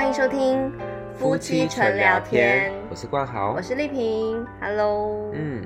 欢迎收听夫妻纯聊天，我是冠豪，我是丽萍，Hello，嗯，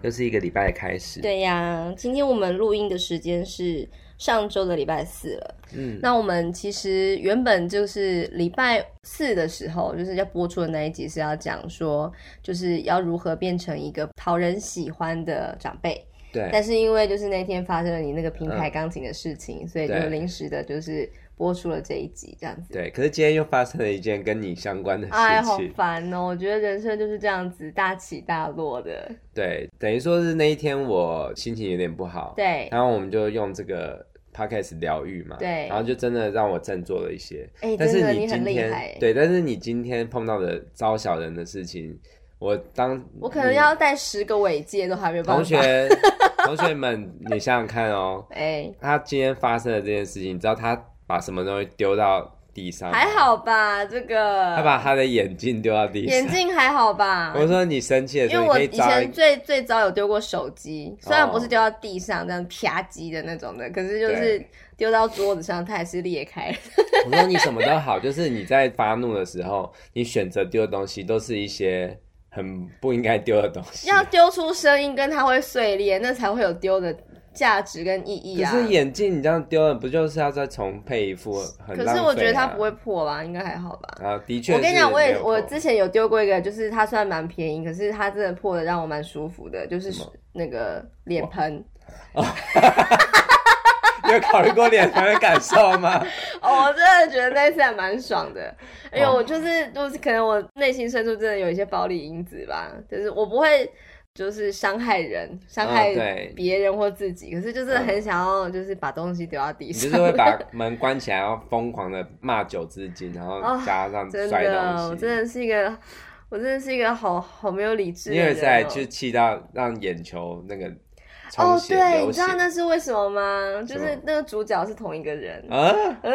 又是一个礼拜的开始，对呀，今天我们录音的时间是上周的礼拜四了，嗯，那我们其实原本就是礼拜四的时候，就是要播出的那一集是要讲说，就是要如何变成一个讨人喜欢的长辈。对，但是因为就是那天发生了你那个平台钢琴的事情，嗯、所以就临时的就是播出了这一集这样子。对，可是今天又发生了一件跟你相关的事情。哎，好烦哦！我觉得人生就是这样子大起大落的。对，等于说是那一天我心情有点不好。对，然后我们就用这个 podcast 疗愈嘛。对，然后就真的让我振作了一些。哎，但是你今天对，但是你今天碰到的招小人的事情。我当我可能要带十个尾戒都还没有办法。同学，同学们，你想想看哦，哎、欸，他今天发生的这件事情，你知道他把什么东西丢到地上？还好吧，这个。他把他的眼镜丢到地上。眼镜还好吧？我说你生气的时候，因为我以前最最早有丢过手机，虽然不是丢到地上这样啪叽的那种的，可是就是丢到桌子上，它还是裂开。我说你什么都好，就是你在发怒的时候，你选择丢的东西都是一些。很不应该丢的东西，要丢出声音，跟它会碎裂，那才会有丢的价值跟意义啊。可是眼镜你这样丢了，不就是要再重配一副很啊？可是我觉得它不会破吧，应该还好吧。啊，的确。我跟你讲，我也我之前有丢过一个，就是它虽然蛮便宜，可是它真的破的让我蛮舒服的，就是那个脸盆。你有考虑过脸盆的感受吗？哦，我真的觉得那次还蛮爽的。哎呦，我就是就是可能我内心深处真的有一些暴力因子吧，就是我不会就是伤害人、伤害别人或自己，可是就是很想要就是把东西丢到地上，你就是会 把门关起来，然后疯狂的骂九字经，然后加上摔东西。真的，我真的是一个，我真的是一个好好没有理智的人。因为在就气到让眼球那个。哦，对，你知道那是为什么吗？就是那个主角是同一个人。啊，嗯，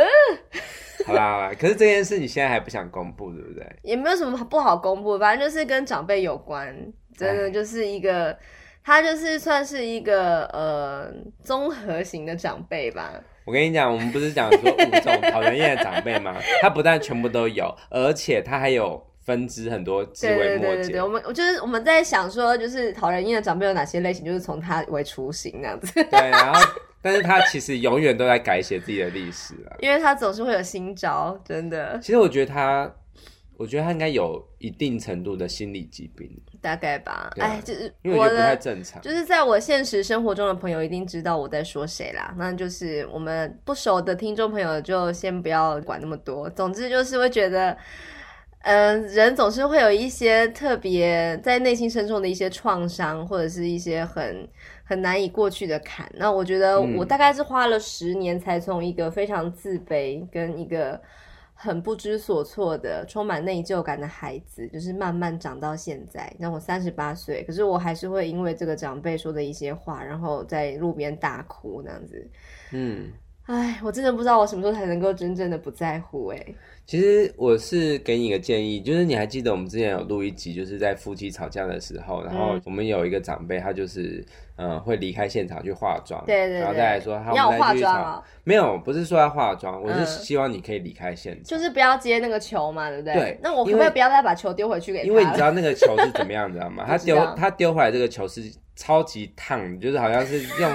好啦好啦，可是这件事你现在还不想公布，对不对？也没有什么不好公布，反正就是跟长辈有关，真的就是一个，他就是算是一个呃综合型的长辈吧。我跟你讲，我们不是讲说五种讨人厌的长辈吗？他不但全部都有，而且他还有。分支很多，枝微末节。对对对对，我们我就是我们在想说，就是讨人厌的长辈有哪些类型，就是从他为雏形那样子。对，然后，但是他其实永远都在改写自己的历史啊，因为他总是会有新招，真的。其实我觉得他，我觉得他应该有一定程度的心理疾病，大概吧。哎、啊，就是因为我觉得不太正常。就是在我现实生活中的朋友一定知道我在说谁啦，那就是我们不熟的听众朋友就先不要管那么多。总之就是会觉得。嗯、呃，人总是会有一些特别在内心深处的一些创伤，或者是一些很很难以过去的坎。那我觉得我大概是花了十年，才从一个非常自卑跟一个很不知所措的、充满内疚感的孩子，就是慢慢长到现在。那我三十八岁，可是我还是会因为这个长辈说的一些话，然后在路边大哭那样子。嗯，哎，我真的不知道我什么时候才能够真正的不在乎哎、欸。其实我是给你一个建议，就是你还记得我们之前有录一集，就是在夫妻吵架的时候，然后我们有一个长辈，他就是嗯会离开现场去化妆，对，对对，然后再来说他要化妆啊，没有，不是说要化妆，我是希望你可以离开现场，就是不要接那个球嘛，对不对？对，那我可不可以不要再把球丢回去给他？因为你知道那个球是怎么样，你知道吗？他丢 他丢回来这个球是超级烫，就是好像是用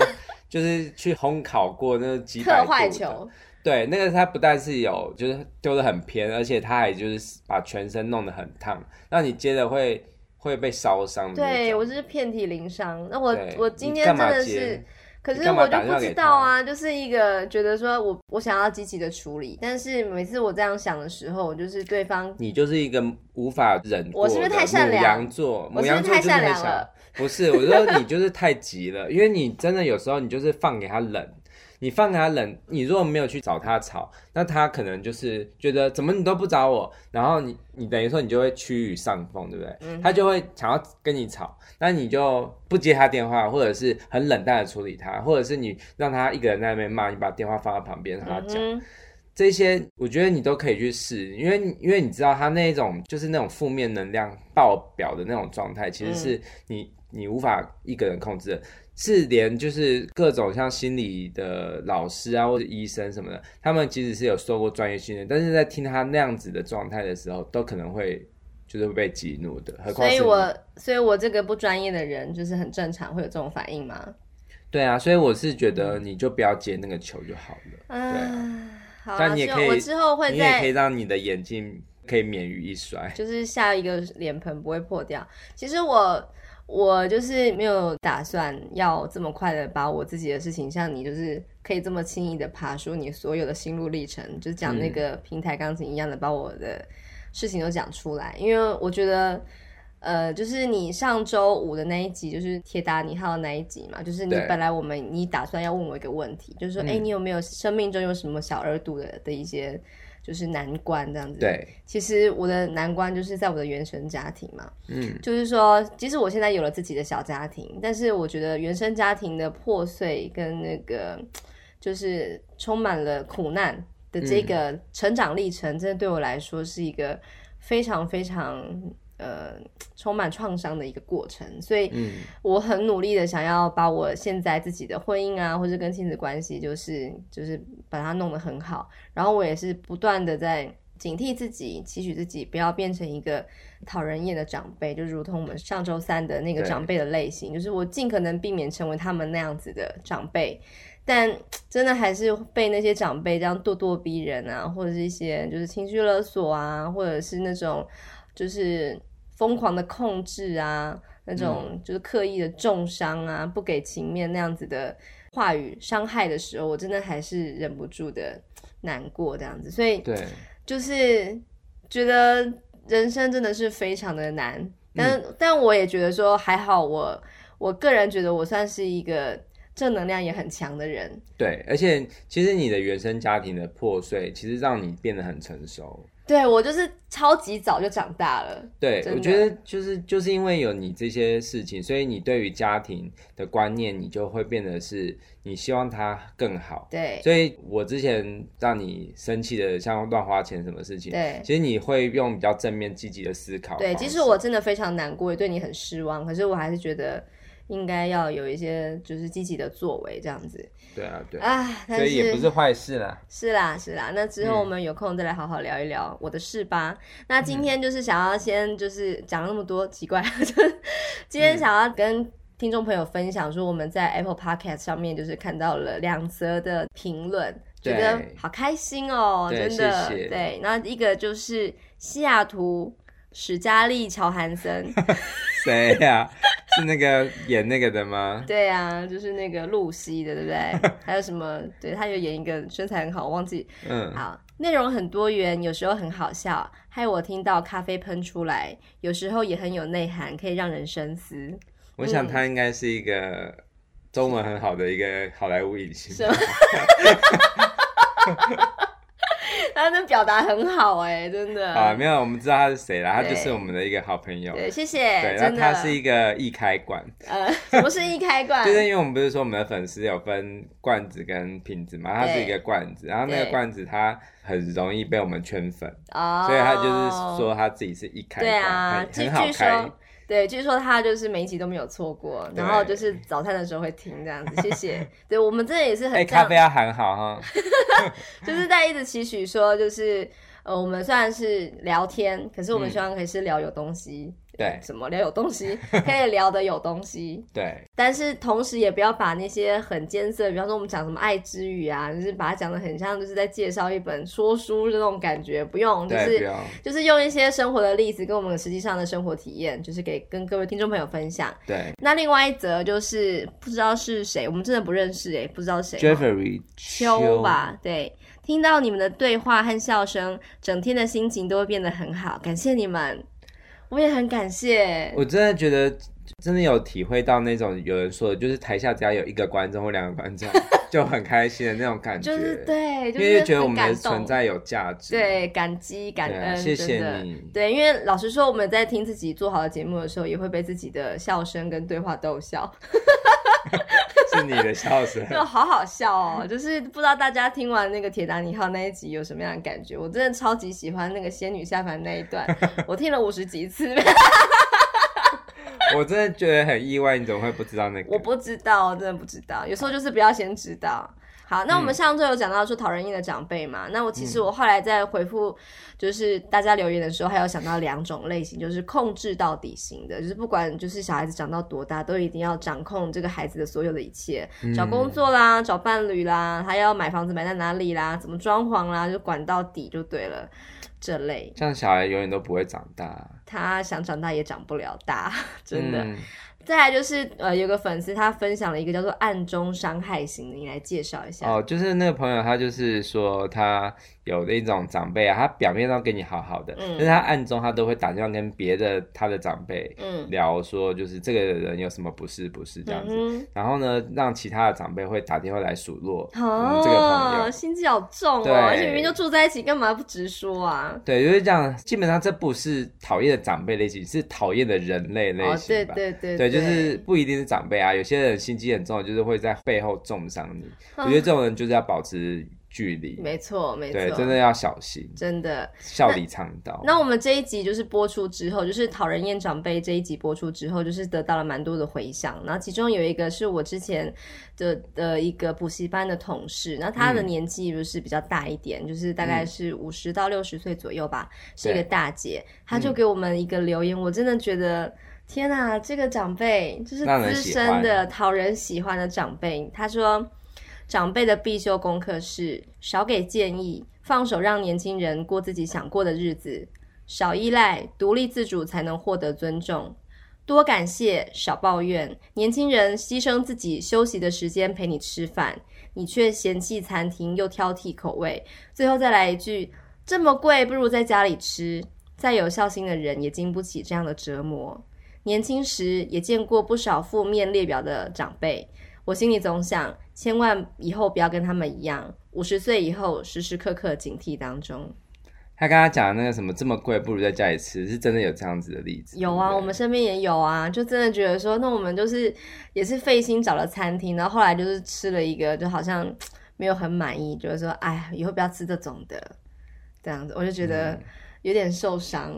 就是去烘烤过那个几百度坏球。对，那个他不但是有，就是丢的很偏，而且他还就是把全身弄得很烫，那你接着会会被烧伤。对，我就是遍体鳞伤。那我我今天真的是，可是我就不知道啊，就是一个觉得说我我想要积极的处理，但是每次我这样想的时候，我就是对方，你就是一个无法忍过。我是不是太善良？牡羊座，牡羊座太善良了。不是，我说你就是太急了，因为你真的有时候你就是放给他冷。你放给他冷，你如果没有去找他吵，那他可能就是觉得怎么你都不找我，然后你你等于说你就会趋于上风，对不对？嗯。他就会想要跟你吵，那你就不接他电话，或者是很冷淡的处理他，或者是你让他一个人在那边骂，你把电话放在旁边让他讲。嗯。这些我觉得你都可以去试，因为因为你知道他那种就是那种负面能量爆表的那种状态，其实是你你无法一个人控制的。是连就是各种像心理的老师啊或者医生什么的，他们其实是有受过专业训练，但是在听他那样子的状态的时候，都可能会就是会被激怒的。何况所以我所以我这个不专业的人就是很正常会有这种反应吗？对啊，所以我是觉得你就不要接那个球就好了。嗯、对啊，好啊，但你也可以，我之后会，你也可以让你的眼睛可以免于一摔，就是下一个脸盆不会破掉。其实我。我就是没有打算要这么快的把我自己的事情，像你就是可以这么轻易的爬出你所有的心路历程，就是讲那个平台钢琴一样的把我的事情都讲出来。因为我觉得，呃，就是你上周五的那一集，就是铁达尼号的那一集嘛，就是你本来我们你打算要问我一个问题，就是说，哎、嗯，你有没有生命中有什么小二度的的一些。就是难关这样子。对，其实我的难关就是在我的原生家庭嘛。嗯，就是说，即使我现在有了自己的小家庭，但是我觉得原生家庭的破碎跟那个，就是充满了苦难的这个成长历程，真的对我来说是一个非常非常。呃，充满创伤的一个过程，所以我很努力的想要把我现在自己的婚姻啊，或者跟亲子关系，就是就是把它弄得很好。然后我也是不断的在警惕自己，期许自己不要变成一个讨人厌的长辈，就如同我们上周三的那个长辈的类型，就是我尽可能避免成为他们那样子的长辈。但真的还是被那些长辈这样咄咄逼人啊，或者是一些就是情绪勒索啊，或者是那种。就是疯狂的控制啊，那种就是刻意的重伤啊，嗯、不给情面那样子的话语伤害的时候，我真的还是忍不住的难过这样子。所以，对，就是觉得人生真的是非常的难。但、嗯、但我也觉得说还好我，我我个人觉得我算是一个正能量也很强的人。对，而且其实你的原生家庭的破碎，其实让你变得很成熟。对，我就是超级早就长大了。对，我觉得就是就是因为有你这些事情，所以你对于家庭的观念，你就会变得是你希望他更好。对，所以我之前让你生气的，像乱花钱什么事情，对，其实你会用比较正面积极的思考。对，即使我真的非常难过，也对你很失望，可是我还是觉得。应该要有一些就是积极的作为，这样子。对啊，对啊，所以也不是坏事啦。是啦，是啦。那之后我们有空再来好好聊一聊我的事吧。嗯、那今天就是想要先就是讲了那么多奇怪，就 今天想要跟听众朋友分享说我们在 Apple Podcast 上面就是看到了两则的评论，觉得好开心哦，真的。谢谢。对，那一个就是西雅图史嘉丽乔韩森。谁呀、啊？是那个演那个的吗？对啊，就是那个露西的，对不对？还有什么？对，他有演一个身材很好，我忘记。嗯，好，内容很多元，有时候很好笑，害我听到咖啡喷出来，有时候也很有内涵，可以让人深思。我想他应该是一个中文很好的一个好莱坞影星。他的表达很好哎、欸，真的啊，没有，我们知道他是谁了，他就是我们的一个好朋友。对，谢谢。对，那他是一个易开罐。呃，什么是易开罐？就是因为我们不是说我们的粉丝有分罐子跟瓶子嘛，他是一个罐子，然后那个罐子它很容易被我们圈粉，所以他就是说他自己是易开罐，对啊，很，很好开。对，据说他就是每一集都没有错过，然后就是早餐的时候会听这样子，谢谢。对，我们真的也是很，哎，咖啡要喊好哈，就是在一直期许说，就是呃，我们虽然是聊天，可是我们希望可以是聊有东西。嗯对，什么聊有东西，可以聊的有东西。对，但是同时也不要把那些很艰涩，比方说我们讲什么爱之语啊，就是把它讲的很像，就是在介绍一本说书这种感觉，不用，就是就是用一些生活的例子跟我们实际上的生活体验，就是给跟各位听众朋友分享。对，那另外一则就是不知道是谁，我们真的不认识诶，不知道谁。Jeffrey 秋吧，对，听到你们的对话和笑声，整天的心情都会变得很好，感谢你们。我也很感谢，我真的觉得真的有体会到那种有人说的，就是台下只要有一个观众或两个观众 就很开心的那种感觉，就是对，就是、因为觉得我们的存在有价值，对，感激感恩，啊、谢谢你，对，因为老实说，我们在听自己做好的节目的时候，也会被自己的笑声跟对话逗笑。是你的笑声，就好好笑哦。就是不知道大家听完那个铁达尼号那一集有什么样的感觉？我真的超级喜欢那个仙女下凡那一段，我听了五十几次。我真的觉得很意外，你怎么会不知道那个？我不知道，真的不知道。有时候就是不要先知道。好，那我们上周有讲到说讨人厌的长辈嘛？嗯、那我其实我后来在回复就是大家留言的时候，还有想到两种类型，就是控制到底型的，就是不管就是小孩子长到多大，都一定要掌控这个孩子的所有的一切，嗯、找工作啦，找伴侣啦，他要买房子买在哪里啦，怎么装潢啦，就管到底就对了。这类，这样小孩永远都不会长大，他想长大也长不了大，真的。嗯再来就是呃，有个粉丝他分享了一个叫做暗中伤害型的，你来介绍一下。哦，就是那个朋友，他就是说他有那种长辈啊，他表面上跟你好好的，嗯，但是他暗中他都会打电话跟别的他的长辈嗯聊说，就是这个人有什么不是不是这样子，嗯、然后呢，让其他的长辈会打电话来数落哦，这个朋友心机好重哦，而且明明就住在一起，干嘛不直说啊？对，就是这样。基本上这不是讨厌的长辈类型，是讨厌的人类类型吧？哦、对对对对。对就是不一定是长辈啊，有些人心机很重，就是会在背后重伤你。我觉得这种人就是要保持距离。没错，没错，对，真的要小心，真的笑里藏刀。那我们这一集就是播出之后，就是讨人厌长辈这一集播出之后，就是得到了蛮多的回响。然后其中有一个是我之前的的一个补习班的同事，那他的年纪就是比较大一点，嗯、就是大概是五十到六十岁左右吧，嗯、是一个大姐。他就给我们一个留言，嗯、我真的觉得。天呐，这个长辈就是资深的、讨人喜欢的长辈。他说，长辈的必修功课是少给建议，放手让年轻人过自己想过的日子，少依赖，独立自主才能获得尊重，多感谢，少抱怨。年轻人牺牲自己休息的时间陪你吃饭，你却嫌弃餐厅又挑剔口味。最后再来一句：这么贵，不如在家里吃。再有孝心的人也经不起这样的折磨。年轻时也见过不少负面列表的长辈，我心里总想，千万以后不要跟他们一样，五十岁以后时时刻刻警惕当中。他刚刚讲的那个什么这么贵，不如在家里吃，是真的有这样子的例子？有啊，我们身边也有啊，就真的觉得说，那我们就是也是费心找了餐厅，然后后来就是吃了一个，就好像没有很满意，就是说，哎，以后不要吃这种的，这样子，我就觉得有点受伤。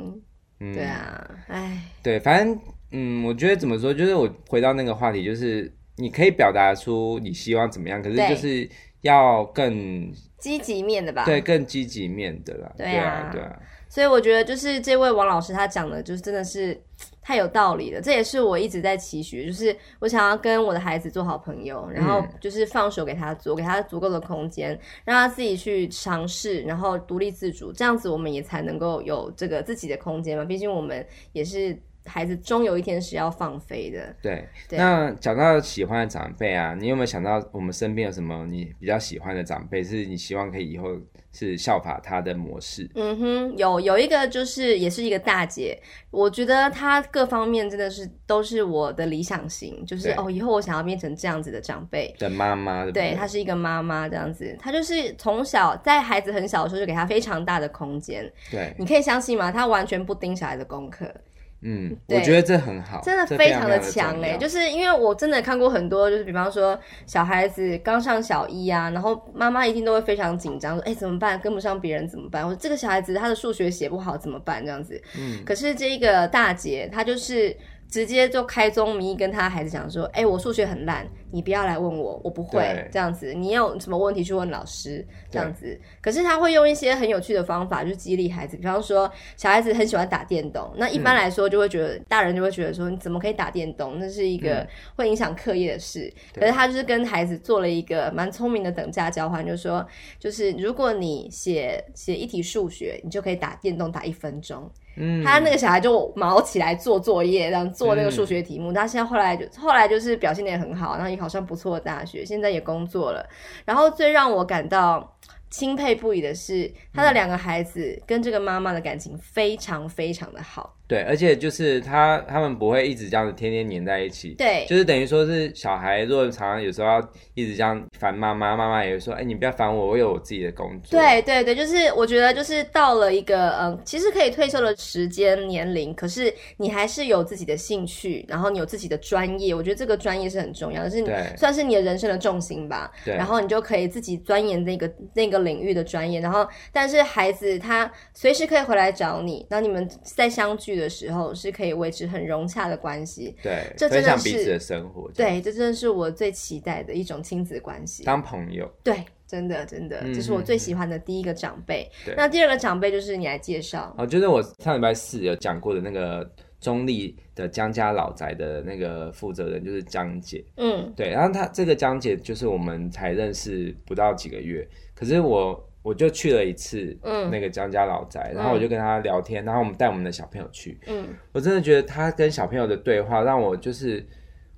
嗯、对啊，哎，对，反正。嗯，我觉得怎么说，就是我回到那个话题，就是你可以表达出你希望怎么样，可是就是要更积极面的吧？对，更积极面的啦。对啊，对啊。所以我觉得就是这位王老师他讲的，就是真的是太有道理了。这也是我一直在期许，就是我想要跟我的孩子做好朋友，然后就是放手给他做，给他足够的空间，让他自己去尝试，然后独立自主，这样子我们也才能够有这个自己的空间嘛。毕竟我们也是。孩子终有一天是要放飞的。对，对那讲到喜欢的长辈啊，你有没有想到我们身边有什么你比较喜欢的长辈，是你希望可以以后是效法他的模式？嗯哼，有有一个就是也是一个大姐，我觉得她各方面真的是都是我的理想型，就是哦，以后我想要变成这样子的长辈的妈妈。对，她是一个妈妈这样子，她就是从小在孩子很小的时候就给她非常大的空间。对，你可以相信吗？她完全不盯小孩的功课。嗯，我觉得这很好，真的非常的强哎，就是因为我真的看过很多，就是比方说小孩子刚上小一啊，然后妈妈一定都会非常紧张，说哎怎么办，跟不上别人怎么办？我说这个小孩子他的数学写不好怎么办？这样子，嗯，可是这个大姐她就是。直接就开宗明义跟他孩子讲说：“哎、欸，我数学很烂，你不要来问我，我不会这样子。你有什么问题去问老师这样子。可是他会用一些很有趣的方法，去激励孩子。比方说，小孩子很喜欢打电动，那一般来说就会觉得、嗯、大人就会觉得说，你怎么可以打电动？那是一个会影响课业的事。嗯、可是他就是跟孩子做了一个蛮聪明的等价交换，就是说，就是如果你写写一题数学，你就可以打电动打一分钟。”嗯，他那个小孩就毛起来做作业，然后做那个数学题目。嗯、他现在后来就后来就是表现的也很好，然后也考上不错的大学，现在也工作了。然后最让我感到。钦佩不已的是，他的两个孩子跟这个妈妈的感情非常非常的好。对，而且就是他他们不会一直这样子天天黏在一起。对，就是等于说是小孩，如果常常有时候要一直这样烦妈妈，妈妈也会说：“哎，你不要烦我，我有我自己的工作。”对对对，就是我觉得就是到了一个嗯，其实可以退休的时间年龄，可是你还是有自己的兴趣，然后你有自己的专业。我觉得这个专业是很重要的，是你算是你的人生的重心吧。对，然后你就可以自己钻研那个那个。领域的专业，然后但是孩子他随时可以回来找你，然后你们再相聚的时候是可以维持很融洽的关系。对，这真的是分享彼此的生活。对，这真的是我最期待的一种亲子关系。当朋友。对，真的真的，这是我最喜欢的第一个长辈。嗯，那第二个长辈就是你来介绍。哦，就是我上礼拜四有讲过的那个。中立的江家老宅的那个负责人就是江姐，嗯，对，然后他这个江姐就是我们才认识不到几个月，可是我我就去了一次，嗯，那个江家老宅，嗯，然后我就跟他聊天，然后我们带我们的小朋友去，嗯，我真的觉得他跟小朋友的对话让我就是。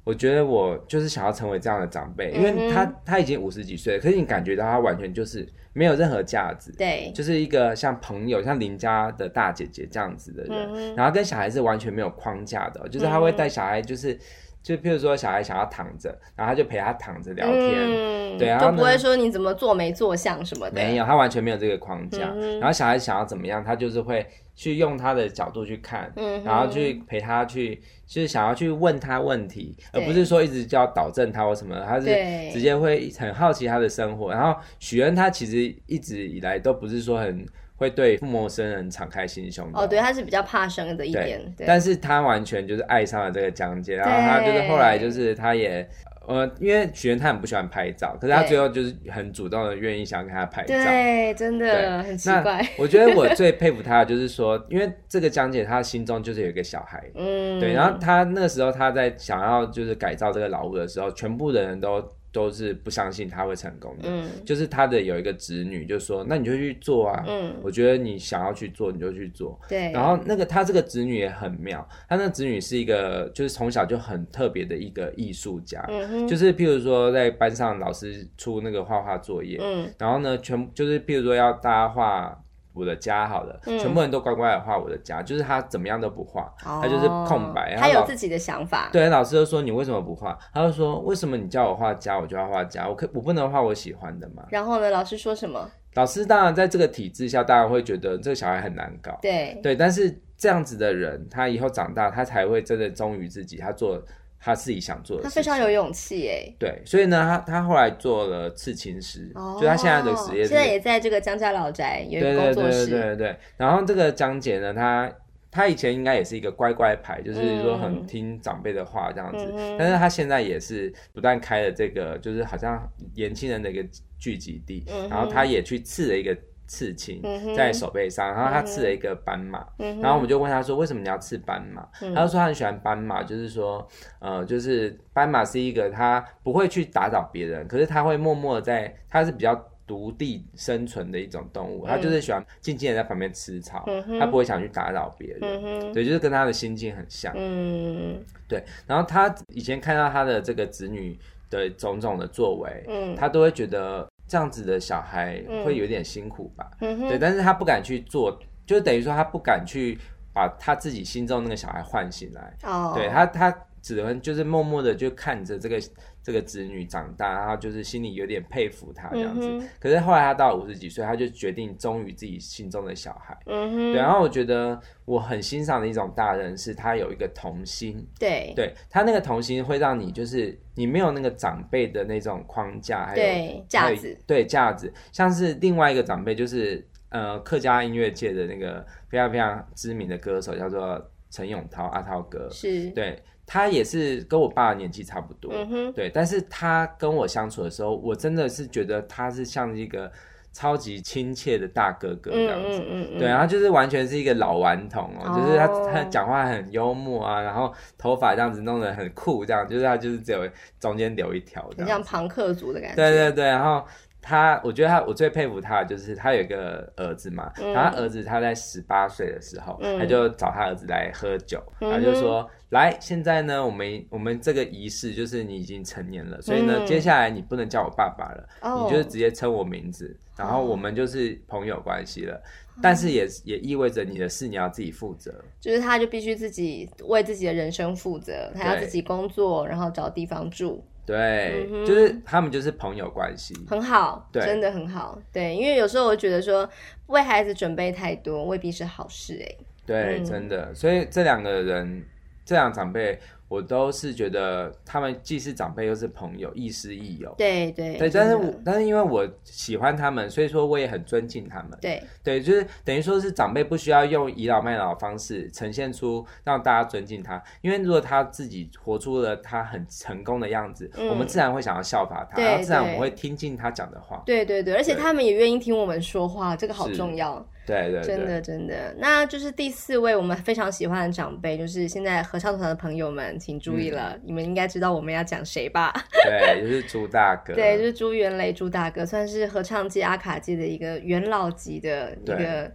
我觉得我就是想要成为这样的长辈，因为他他已经五十几岁了，可是你感觉到他完全就是没有任何价值，对，就是一个像朋友、像邻家的大姐姐这样子的人，然后跟小孩是完全没有框架的，就是他会带小孩，就是。就譬如说，小孩想要躺着，然后他就陪他躺着聊天，嗯、对，然后就不会说你怎么坐没坐像什么的。没有，他完全没有这个框架。嗯、然后小孩想要怎么样，他就是会去用他的角度去看，嗯、然后去陪他去，就是想要去问他问题，而不是说一直叫导正他或什么。他是直接会很好奇他的生活。然后许恩他其实一直以来都不是说很。会对陌生人敞开心胸的。哦，对，他是比较怕生的一点，对。但是他完全就是爱上了这个江姐，然后他就是后来就是他也，呃，因为许愿他很不喜欢拍照，可是他最后就是很主动的愿意想跟他拍照，对，真的很奇怪。我觉得我最佩服他的就是说，因为这个江姐她心中就是有一个小孩，嗯，对，然后他那个时候他在想要就是改造这个老屋的时候，全部的人都。都是不相信他会成功的，嗯，就是他的有一个侄女就说，那你就去做啊，嗯，我觉得你想要去做你就去做，对，然后那个他这个侄女也很妙，他那个侄女是一个就是从小就很特别的一个艺术家，嗯，就是譬如说在班上老师出那个画画作业，嗯，然后呢全就是譬如说要大家画。我的家好了，嗯、全部人都乖乖的画我的家，就是他怎么样都不画，哦、他就是空白。他有自己的想法。对，老师就说，你为什么不画？他就说，为什么你叫我画家，我就要画家？我可我不能画我喜欢的吗？然后呢，老师说什么？老师当然在这个体制下，当然会觉得这个小孩很难搞。对对，但是这样子的人，他以后长大，他才会真的忠于自己，他做。他自己想做的，他非常有勇气哎。对，所以呢，他他后来做了刺青师，哦、就他现在的职业，现在也在这个江家老宅有一个工作室。对对对对对。然后这个江姐呢，她她以前应该也是一个乖乖牌，就是说很听长辈的话这样子。嗯、但是她现在也是不断开了这个，就是好像年轻人的一个聚集地，嗯、然后她也去刺了一个。刺青在手背上，然后他刺了一个斑马，然后我们就问他说：“为什么你要刺斑马？”他就说他很喜欢斑马，就是说，呃，就是斑马是一个他不会去打扰别人，可是他会默默的在，他是比较独立生存的一种动物，他就是喜欢静静的在旁边吃草，他不会想去打扰别人，对，就是跟他的心境很像，嗯。对。然后他以前看到他的这个子女的种种的作为，嗯。他都会觉得。这样子的小孩会有点辛苦吧？嗯、对，但是他不敢去做，就等于说他不敢去把他自己心中那个小孩唤醒来。哦，对他，他只能就是默默的就看着这个。这个子女长大，然后就是心里有点佩服他这样子。嗯、可是后来他到五十几岁，他就决定忠于自己心中的小孩。嗯哼。对，然后我觉得我很欣赏的一种大人是他有一个童心。对。对，他那个童心会让你就是你没有那个长辈的那种框架，还有对架子。对架子，像是另外一个长辈就是呃客家音乐界的那个非常非常知名的歌手，叫做陈永涛阿涛哥。是。对。他也是跟我爸年纪差不多，嗯、对，但是他跟我相处的时候，我真的是觉得他是像一个超级亲切的大哥哥这样子，嗯嗯嗯、对，然后就是完全是一个老顽童哦，就是他他讲话很幽默啊，然后头发这样子弄得很酷，这样就是他就是只有中间留一条，很像庞克族的感觉，对对对，然后。他，我觉得他，我最佩服他的就是他有一个儿子嘛，嗯、然后他儿子他在十八岁的时候，嗯、他就找他儿子来喝酒，他就说：“来，现在呢，我们我们这个仪式就是你已经成年了，所以呢，嗯、接下来你不能叫我爸爸了，哦、你就是直接称我名字，然后我们就是朋友关系了。哦、但是也也意味着你的事你要自己负责，就是他就必须自己为自己的人生负责，他要自己工作，然后找地方住。”对，嗯、就是他们就是朋友关系，很好，对真的很好。对，因为有时候我觉得说为孩子准备太多未必是好事哎。对，嗯、真的。所以这两个人，这两长辈，我都是觉得他们既是长辈又是朋友，亦师亦友。对对对，但是我但是因为我喜欢他们，所以说我也很尊敬他们。对对，就是等于说是长辈不需要用倚老卖老的方式呈现出让大家尊敬他，因为如果他自己活出了他很成功的样子，嗯、我们自然会想要效法他，对对，然后自然我们会听进他讲的话。对对对，而且他们也愿意听我们说话，这个好重要。对对，对，真的真的，那就是第四位我们非常喜欢的长辈，就是现在合唱团的朋友们，请注意了，嗯、你们应该知道我们要讲谁吧？对，就是朱大哥。对，就是朱元雷朱大哥，算是合唱界、阿卡界的一个元老级的一个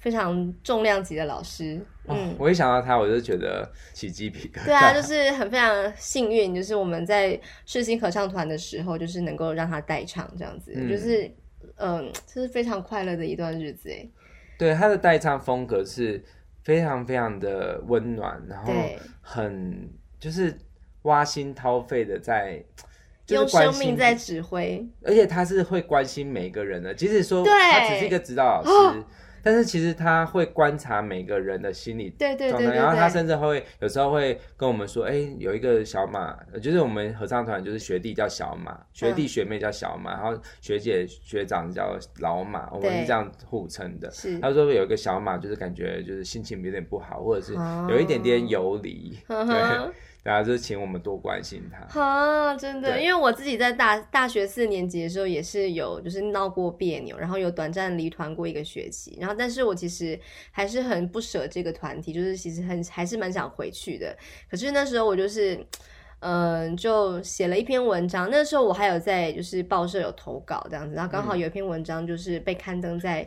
非常重量级的老师。哦、嗯，我一想到他，我就觉得起鸡皮疙瘩。对啊，就是很非常幸运，就是我们在世新合唱团的时候，就是能够让他代唱这样子，嗯、就是嗯，这是非常快乐的一段日子哎。对，他的代唱风格是非常非常的温暖，然后很就是挖心掏肺的在，用生命在指挥，而且他是会关心每个人的，即使说他只是一个指导老师。但是其实他会观察每个人的心理状态，对对对，对，然后他甚至会有时候会跟我们说，哎，有一个小马，就是我们合唱团就是学弟叫小马，学弟学妹叫小马，嗯、然后学姐学长叫老马，我们是这样互称的。是，他说有一个小马，就是感觉就是心情有点不好，或者是有一点点游离，哦、对。然后就是请我们多关心他啊，真的，因为我自己在大大学四年级的时候也是有就是闹过别扭，然后有短暂离团过一个学期，然后但是我其实还是很不舍这个团体，就是其实很还是蛮想回去的。可是那时候我就是嗯、呃，就写了一篇文章，那时候我还有在就是报社有投稿这样子，然后刚好有一篇文章就是被刊登在。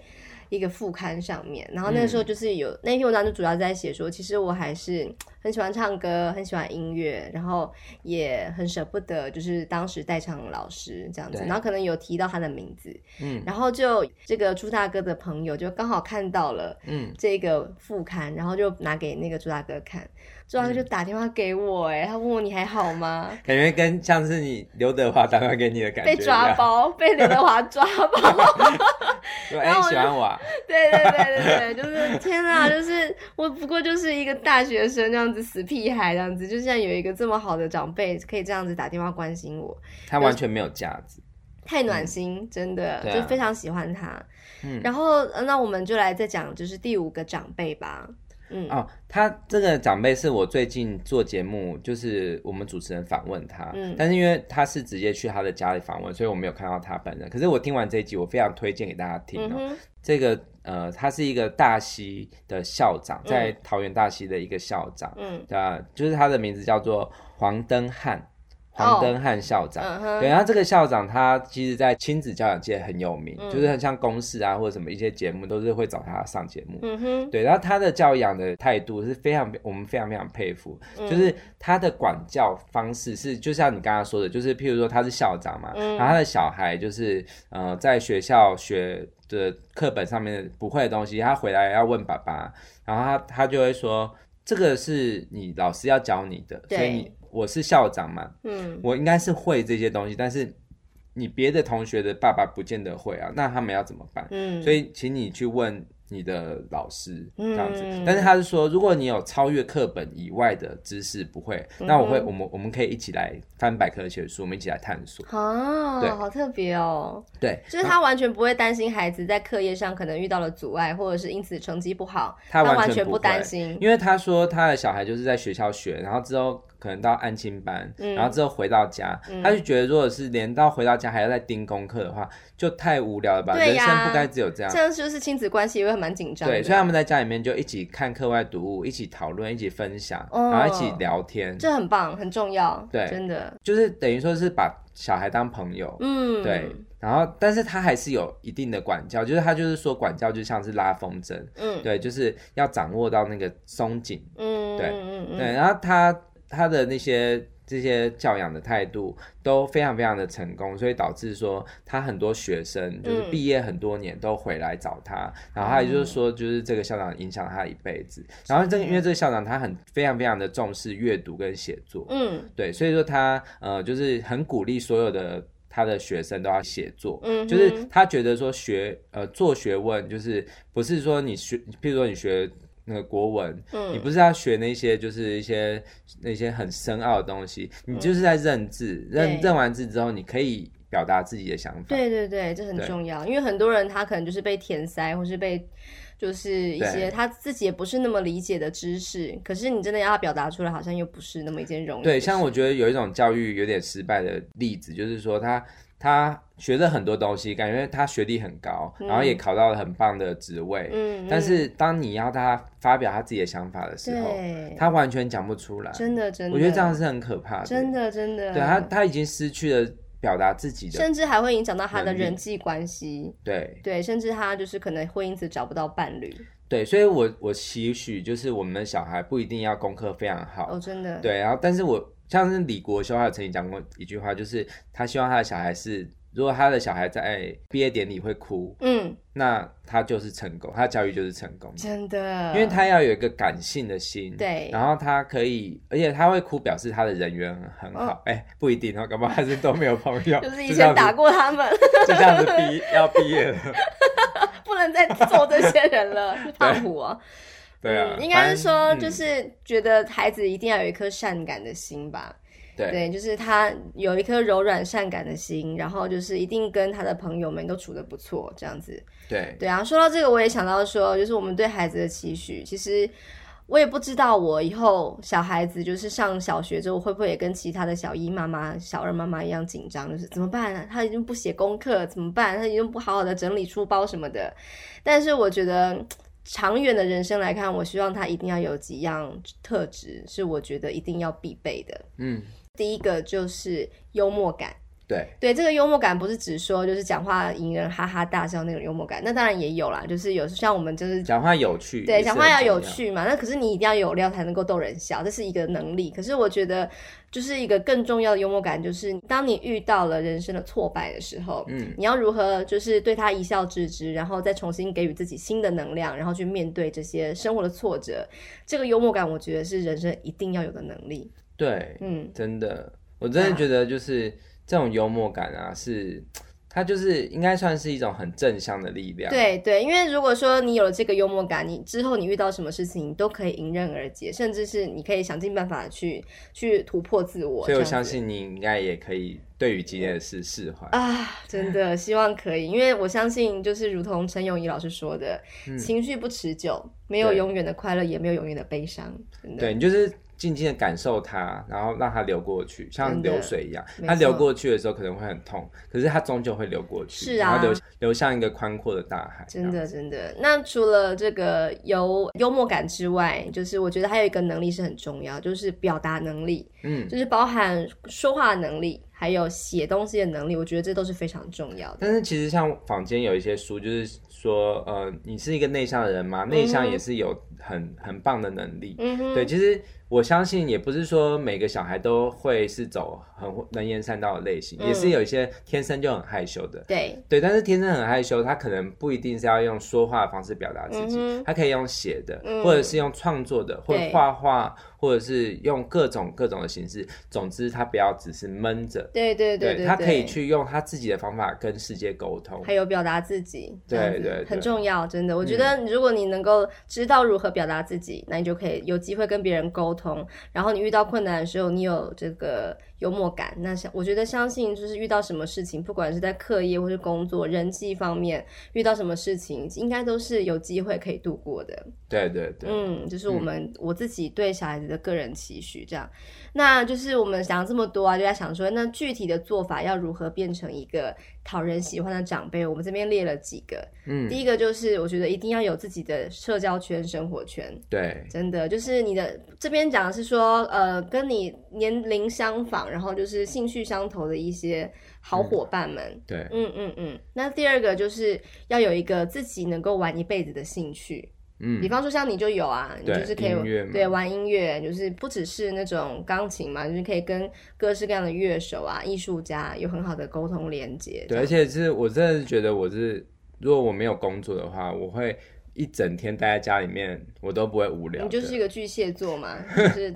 一个副刊上面，然后那个时候就是有、嗯、那篇文章就主要在写说，其实我还是很喜欢唱歌，很喜欢音乐，然后也很舍不得就是当时代唱老师这样子，然后可能有提到他的名字，嗯，然后就这个朱大哥的朋友就刚好看到了，嗯，这个副刊，然后就拿给那个朱大哥看。朱大哥就打电话给我，哎，他问我你还好吗？感觉跟像是你刘德华打电话给你的感觉。被抓包，被刘德华抓包。然后喜欢我。啊对对对对对，就是天啊，就是我不过就是一个大学生这样子，死屁孩这样子，就像有一个这么好的长辈可以这样子打电话关心我。他完全没有架子。太暖心，嗯、真的、啊、就非常喜欢他。嗯，然后那我们就来再讲，就是第五个长辈吧。嗯哦，他这个长辈是我最近做节目，就是我们主持人访问他，嗯，但是因为他是直接去他的家里访问，所以我没有看到他本人。可是我听完这一集，我非常推荐给大家听哦。嗯、这个呃，他是一个大溪的校长，在桃园大溪的一个校长，嗯，对吧？就是他的名字叫做黄登汉。黄登汉校长，oh, uh. 对，然后这个校长他其实，在亲子教养界很有名，嗯、就是很像公视啊或者什么一些节目，都是会找他上节目。嗯哼，对，然后他的教养的态度是非常，我们非常非常佩服，嗯、就是他的管教方式是，就像你刚刚说的，就是譬如说他是校长嘛，嗯、然后他的小孩就是呃在学校学的课本上面不会的东西，他回来要问爸爸，然后他他就会说，这个是你老师要教你的，所以你。我是校长嘛，嗯，我应该是会这些东西，但是你别的同学的爸爸不见得会啊，那他们要怎么办？嗯，所以请你去问。你的老师这样子，嗯、但是他是说，如果你有超越课本以外的知识不会，嗯、那我会，我们我们可以一起来翻百科全书，我们一起来探索。哦，对，好特别哦。对，就是他完全不会担心孩子在课业上可能遇到了阻碍，或者是因此成绩不好，他完全不担心。因为他说他的小孩就是在学校学，然后之后可能到安亲班，嗯、然后之后回到家，嗯、他就觉得如果是连到回到家还要再盯功课的话，就太无聊了吧？人生不该只有这样。这样就是亲子关系会蛮紧张。对，所以他们在家里面就一起看课外读物，一起讨论，一起分享，然后一起聊天，这很棒，很重要。对，真的就是等于说是把小孩当朋友。嗯，对。然后，但是他还是有一定的管教，就是他就是说管教就像是拉风筝。嗯，对，就是要掌握到那个松紧。嗯，对，嗯嗯对。然后他他的那些。这些教养的态度都非常非常的成功，所以导致说他很多学生就是毕业很多年都回来找他，嗯、然后他也就是说，就是这个校长影响他一辈子。嗯、然后这个因为这个校长他很非常非常的重视阅读跟写作，嗯，对，所以说他呃就是很鼓励所有的他的学生都要写作，嗯，就是他觉得说学呃做学问就是不是说你学，譬如说你学。那个国文，嗯。你不是要学那些就是一些那些很深奥的东西，你就是在认字，嗯认认完字之后，你可以表达自己的想法。对对对，这很重要，因为很多人他可能就是被填塞，或是被就是一些他自己也不是那么理解的知识，可是你真的要他表达出来，好像又不是那么一件容易。对，像我觉得有一种教育有点失败的例子，就是说他他学了很多东西，感觉他学历很高，嗯、然后也考到了很棒的职位，嗯，但是当你要他发表他自己的想法的时候，他完全讲不出来。真的真的，我觉得这样是很可怕的。真的真的，对他他已经失去了。表达自己的，甚至还会影响到他的人际关系。对对，甚至他就是可能会因此找不到伴侣。对，所以我我期许就是我们的小孩不一定要功课非常好。哦，真的。对，然后但是我像是李国修，他有曾经讲过一句话，就是他希望他的小孩是。如果他的小孩在毕业典礼会哭，嗯，那他就是成功，他的教育就是成功，真的，因为他要有一个感性的心，对，然后他可以，而且他会哭，表示他的人缘很好，哎、哦欸，不一定哦，搞不好还是都没有朋友，就是以前打过他们，就这样子毕要毕业了，不能再做这些人了，胖虎啊，对啊，嗯、应该是说就是觉得孩子一定要有一颗善感的心吧。对，对，就是他有一颗柔软善感的心，然后就是一定跟他的朋友们都处的不错，这样子。对，对啊。说到这个，我也想到说，就是我们对孩子的期许。其实我也不知道，我以后小孩子就是上小学之后，会不会也跟其他的小一妈妈、小二妈妈一样紧张？就是怎么办呢？他已经不写功课，怎么办？他已经不好好的整理书包什么的。但是我觉得，长远的人生来看，我希望他一定要有几样特质，是我觉得一定要必备的。嗯。第一个就是幽默感，对对，这个幽默感不是只说就是讲话引人哈哈大笑那种幽默感，那当然也有啦，就是有像我们就是讲话有趣，对，讲话要有趣嘛，那可是你一定要有料才能够逗人笑，这是一个能力。可是我觉得就是一个更重要的幽默感，就是当你遇到了人生的挫败的时候，嗯，你要如何就是对他一笑置之，然后再重新给予自己新的能量，然后去面对这些生活的挫折，这个幽默感我觉得是人生一定要有的能力。对，嗯，真的，我真的觉得就是这种幽默感啊，是 它就是应该算是一种很正向的力量。对对，因为如果说你有了这个幽默感，你之后你遇到什么事情，你都可以迎刃而解，甚至是你可以想尽办法去去突破自我。所以我相信你应该也可以对于今天的事释怀啊，真的希望可以，因为我相信就是如同陈永仪老师说的，嗯、情绪不持久，没有永远的快乐，也没有永远的悲伤。对，你就是。静静的感受它，然后让它流过去，像流水一样。它流过去的时候可能会很痛，可是它终究会流过去，是啊，然后流流向一个宽阔的大海。真的，真的。那除了这个有幽默感之外，就是我觉得还有一个能力是很重要，就是表达能力。嗯，就是包含说话能力，还有写东西的能力。我觉得这都是非常重要的。但是其实像坊间有一些书，就是说，呃，你是一个内向的人吗？内向也是有很很棒的能力。嗯哼，对，其实。我相信也不是说每个小孩都会是走很能言善道的类型，嗯、也是有一些天生就很害羞的。对对，但是天生很害羞，他可能不一定是要用说话的方式表达自己，嗯、他可以用写的，嗯、或者是用创作的，或画画，或者是用各种各种的形式。总之，他不要只是闷着。对对对，他可以去用他自己的方法跟世界沟通，还有表达自己。对对，对，很重要，真的。我觉得如果你能够知道如何表达自己，嗯、那你就可以有机会跟别人沟通。通，然后你遇到困难的时候，你有这个幽默感，那相我觉得相信就是遇到什么事情，不管是在课业或是工作、人际方面遇到什么事情，应该都是有机会可以度过的。对对对，嗯，就是我们、嗯、我自己对小孩子的个人期许，这样。那就是我们想这么多啊，就在想说，那具体的做法要如何变成一个讨人喜欢的长辈？我们这边列了几个，嗯，第一个就是我觉得一定要有自己的社交圈、生活圈，对，真的就是你的这边讲的是说，呃，跟你年龄相仿，然后就是兴趣相投的一些好伙伴们，嗯、对，嗯嗯嗯。那第二个就是要有一个自己能够玩一辈子的兴趣。嗯，比方说像你就有啊，你就是可以对玩音乐，就是不只是那种钢琴嘛，就是可以跟各式各样的乐手啊、艺术家有很好的沟通连接。对，而且是我真的是觉得我是，如果我没有工作的话，我会一整天待在家里面，我都不会无聊。你就是一个巨蟹座嘛，就是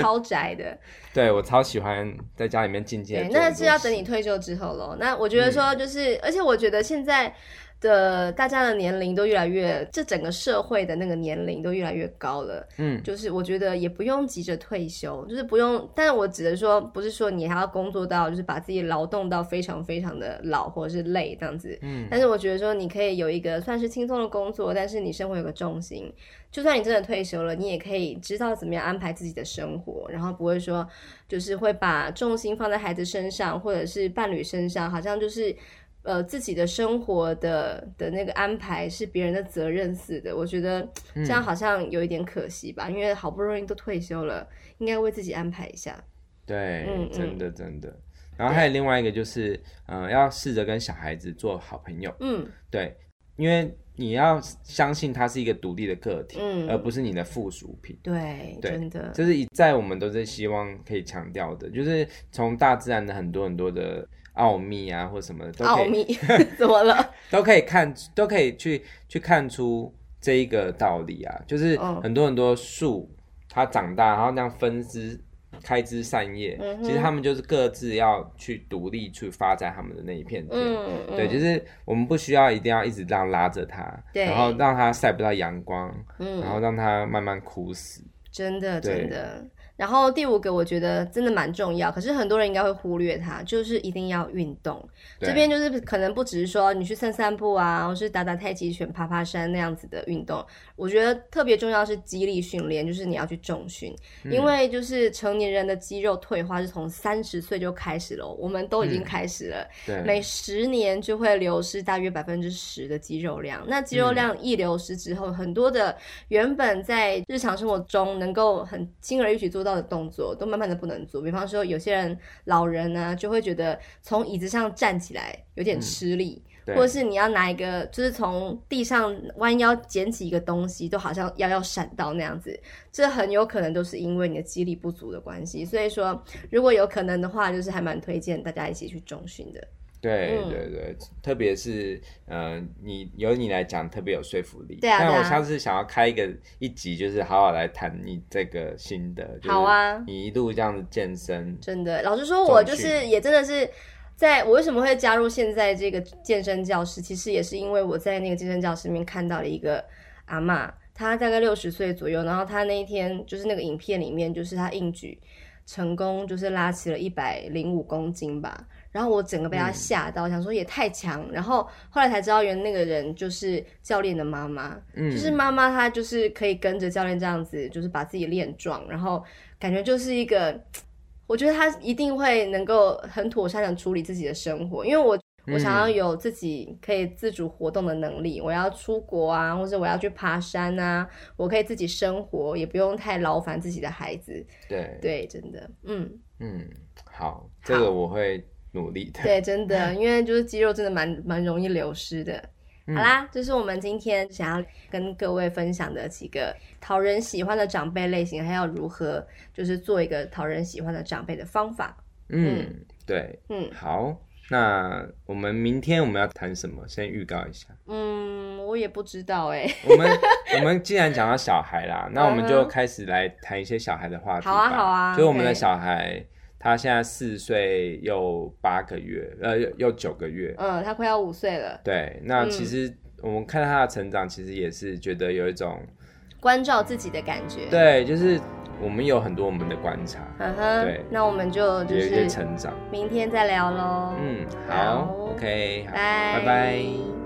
超宅的。对，我超喜欢在家里面静静那是要等你退休之后喽。那我觉得说就是，嗯、而且我觉得现在。的大家的年龄都越来越，这整个社会的那个年龄都越来越高了。嗯，就是我觉得也不用急着退休，就是不用。但是我指的说，不是说你还要工作到，就是把自己劳动到非常非常的老或者是累这样子。嗯，但是我觉得说，你可以有一个算是轻松的工作，但是你生活有个重心。就算你真的退休了，你也可以知道怎么样安排自己的生活，然后不会说就是会把重心放在孩子身上或者是伴侣身上，好像就是。呃，自己的生活的的那个安排是别人的责任似的，我觉得这样好像有一点可惜吧，嗯、因为好不容易都退休了，应该为自己安排一下。对，嗯、真的真的。然后还有另外一个就是，嗯、呃，要试着跟小孩子做好朋友。嗯，对，因为你要相信他是一个独立的个体，嗯，而不是你的附属品。对，对真的，这是一再我们都是希望可以强调的，就是从大自然的很多很多的。奥秘啊，或什么的都可以。奥秘 怎么了？都可以看，都可以去去看出这一个道理啊，就是很多很多树，它长大，然后那样分枝、开枝散叶，嗯、其实他们就是各自要去独立去发展他们的那一片天。嗯、对，就是我们不需要一定要一直这样拉着它，然后让它晒不到阳光，嗯、然后让它慢慢枯死。真的，真的。然后第五个我觉得真的蛮重要，可是很多人应该会忽略它，就是一定要运动。这边就是可能不只是说你去散散步啊，或是打打太极拳、爬爬山那样子的运动。我觉得特别重要是肌力训练，就是你要去重训，嗯、因为就是成年人的肌肉退化是从三十岁就开始了，我们都已经开始了。每十年就会流失大约百分之十的肌肉量。那肌肉量一流失之后，嗯、很多的原本在日常生活中能够很轻而易举做到。的动作都慢慢的不能做，比方说有些人老人呢、啊，就会觉得从椅子上站起来有点吃力，嗯、或者是你要拿一个，就是从地上弯腰捡起一个东西，都好像腰要闪到那样子，这很有可能都是因为你的肌力不足的关系。所以说，如果有可能的话，就是还蛮推荐大家一起去中训的。对对对，嗯、特别是呃，你由你来讲特别有说服力。对啊，但我下次想要开一个一集，就是好好来谈你这个心得。好啊，你一路这样子健身，真的，老实说，我就是也真的是，在我为什么会加入现在这个健身教室，其实也是因为我在那个健身教室里面看到了一个阿嬷，她大概六十岁左右，然后她那一天就是那个影片里面，就是她硬举成功，就是拉起了一百零五公斤吧。然后我整个被他吓到，嗯、想说也太强。然后后来才知道，原来那个人就是教练的妈妈，嗯、就是妈妈她就是可以跟着教练这样子，就是把自己练壮，然后感觉就是一个，我觉得他一定会能够很妥善的处理自己的生活，因为我我想要有自己可以自主活动的能力，嗯、我要出国啊，或者我要去爬山啊，我可以自己生活，也不用太劳烦自己的孩子。对。对，真的，嗯。嗯，好，这个我会。努力的，对，真的，因为就是肌肉真的蛮蛮容易流失的。嗯、好啦，这、就是我们今天想要跟各位分享的几个讨人喜欢的长辈类型，还要如何就是做一个讨人喜欢的长辈的方法。嗯，嗯对，嗯，好，那我们明天我们要谈什么？先预告一下。嗯，我也不知道哎、欸。我们我们既然讲到小孩啦，那我们就开始来谈一些小孩的话题吧。好啊，好啊。就我们的小孩。他现在四岁又八个月，呃，又九个月。嗯，他快要五岁了。对，那其实我们看到他的成长，其实也是觉得有一种关照自己的感觉。对，就是我们有很多我们的观察。嗯哼。对，那我们就就是有一些成长。明天再聊喽。嗯，好，好，OK，拜。拜拜。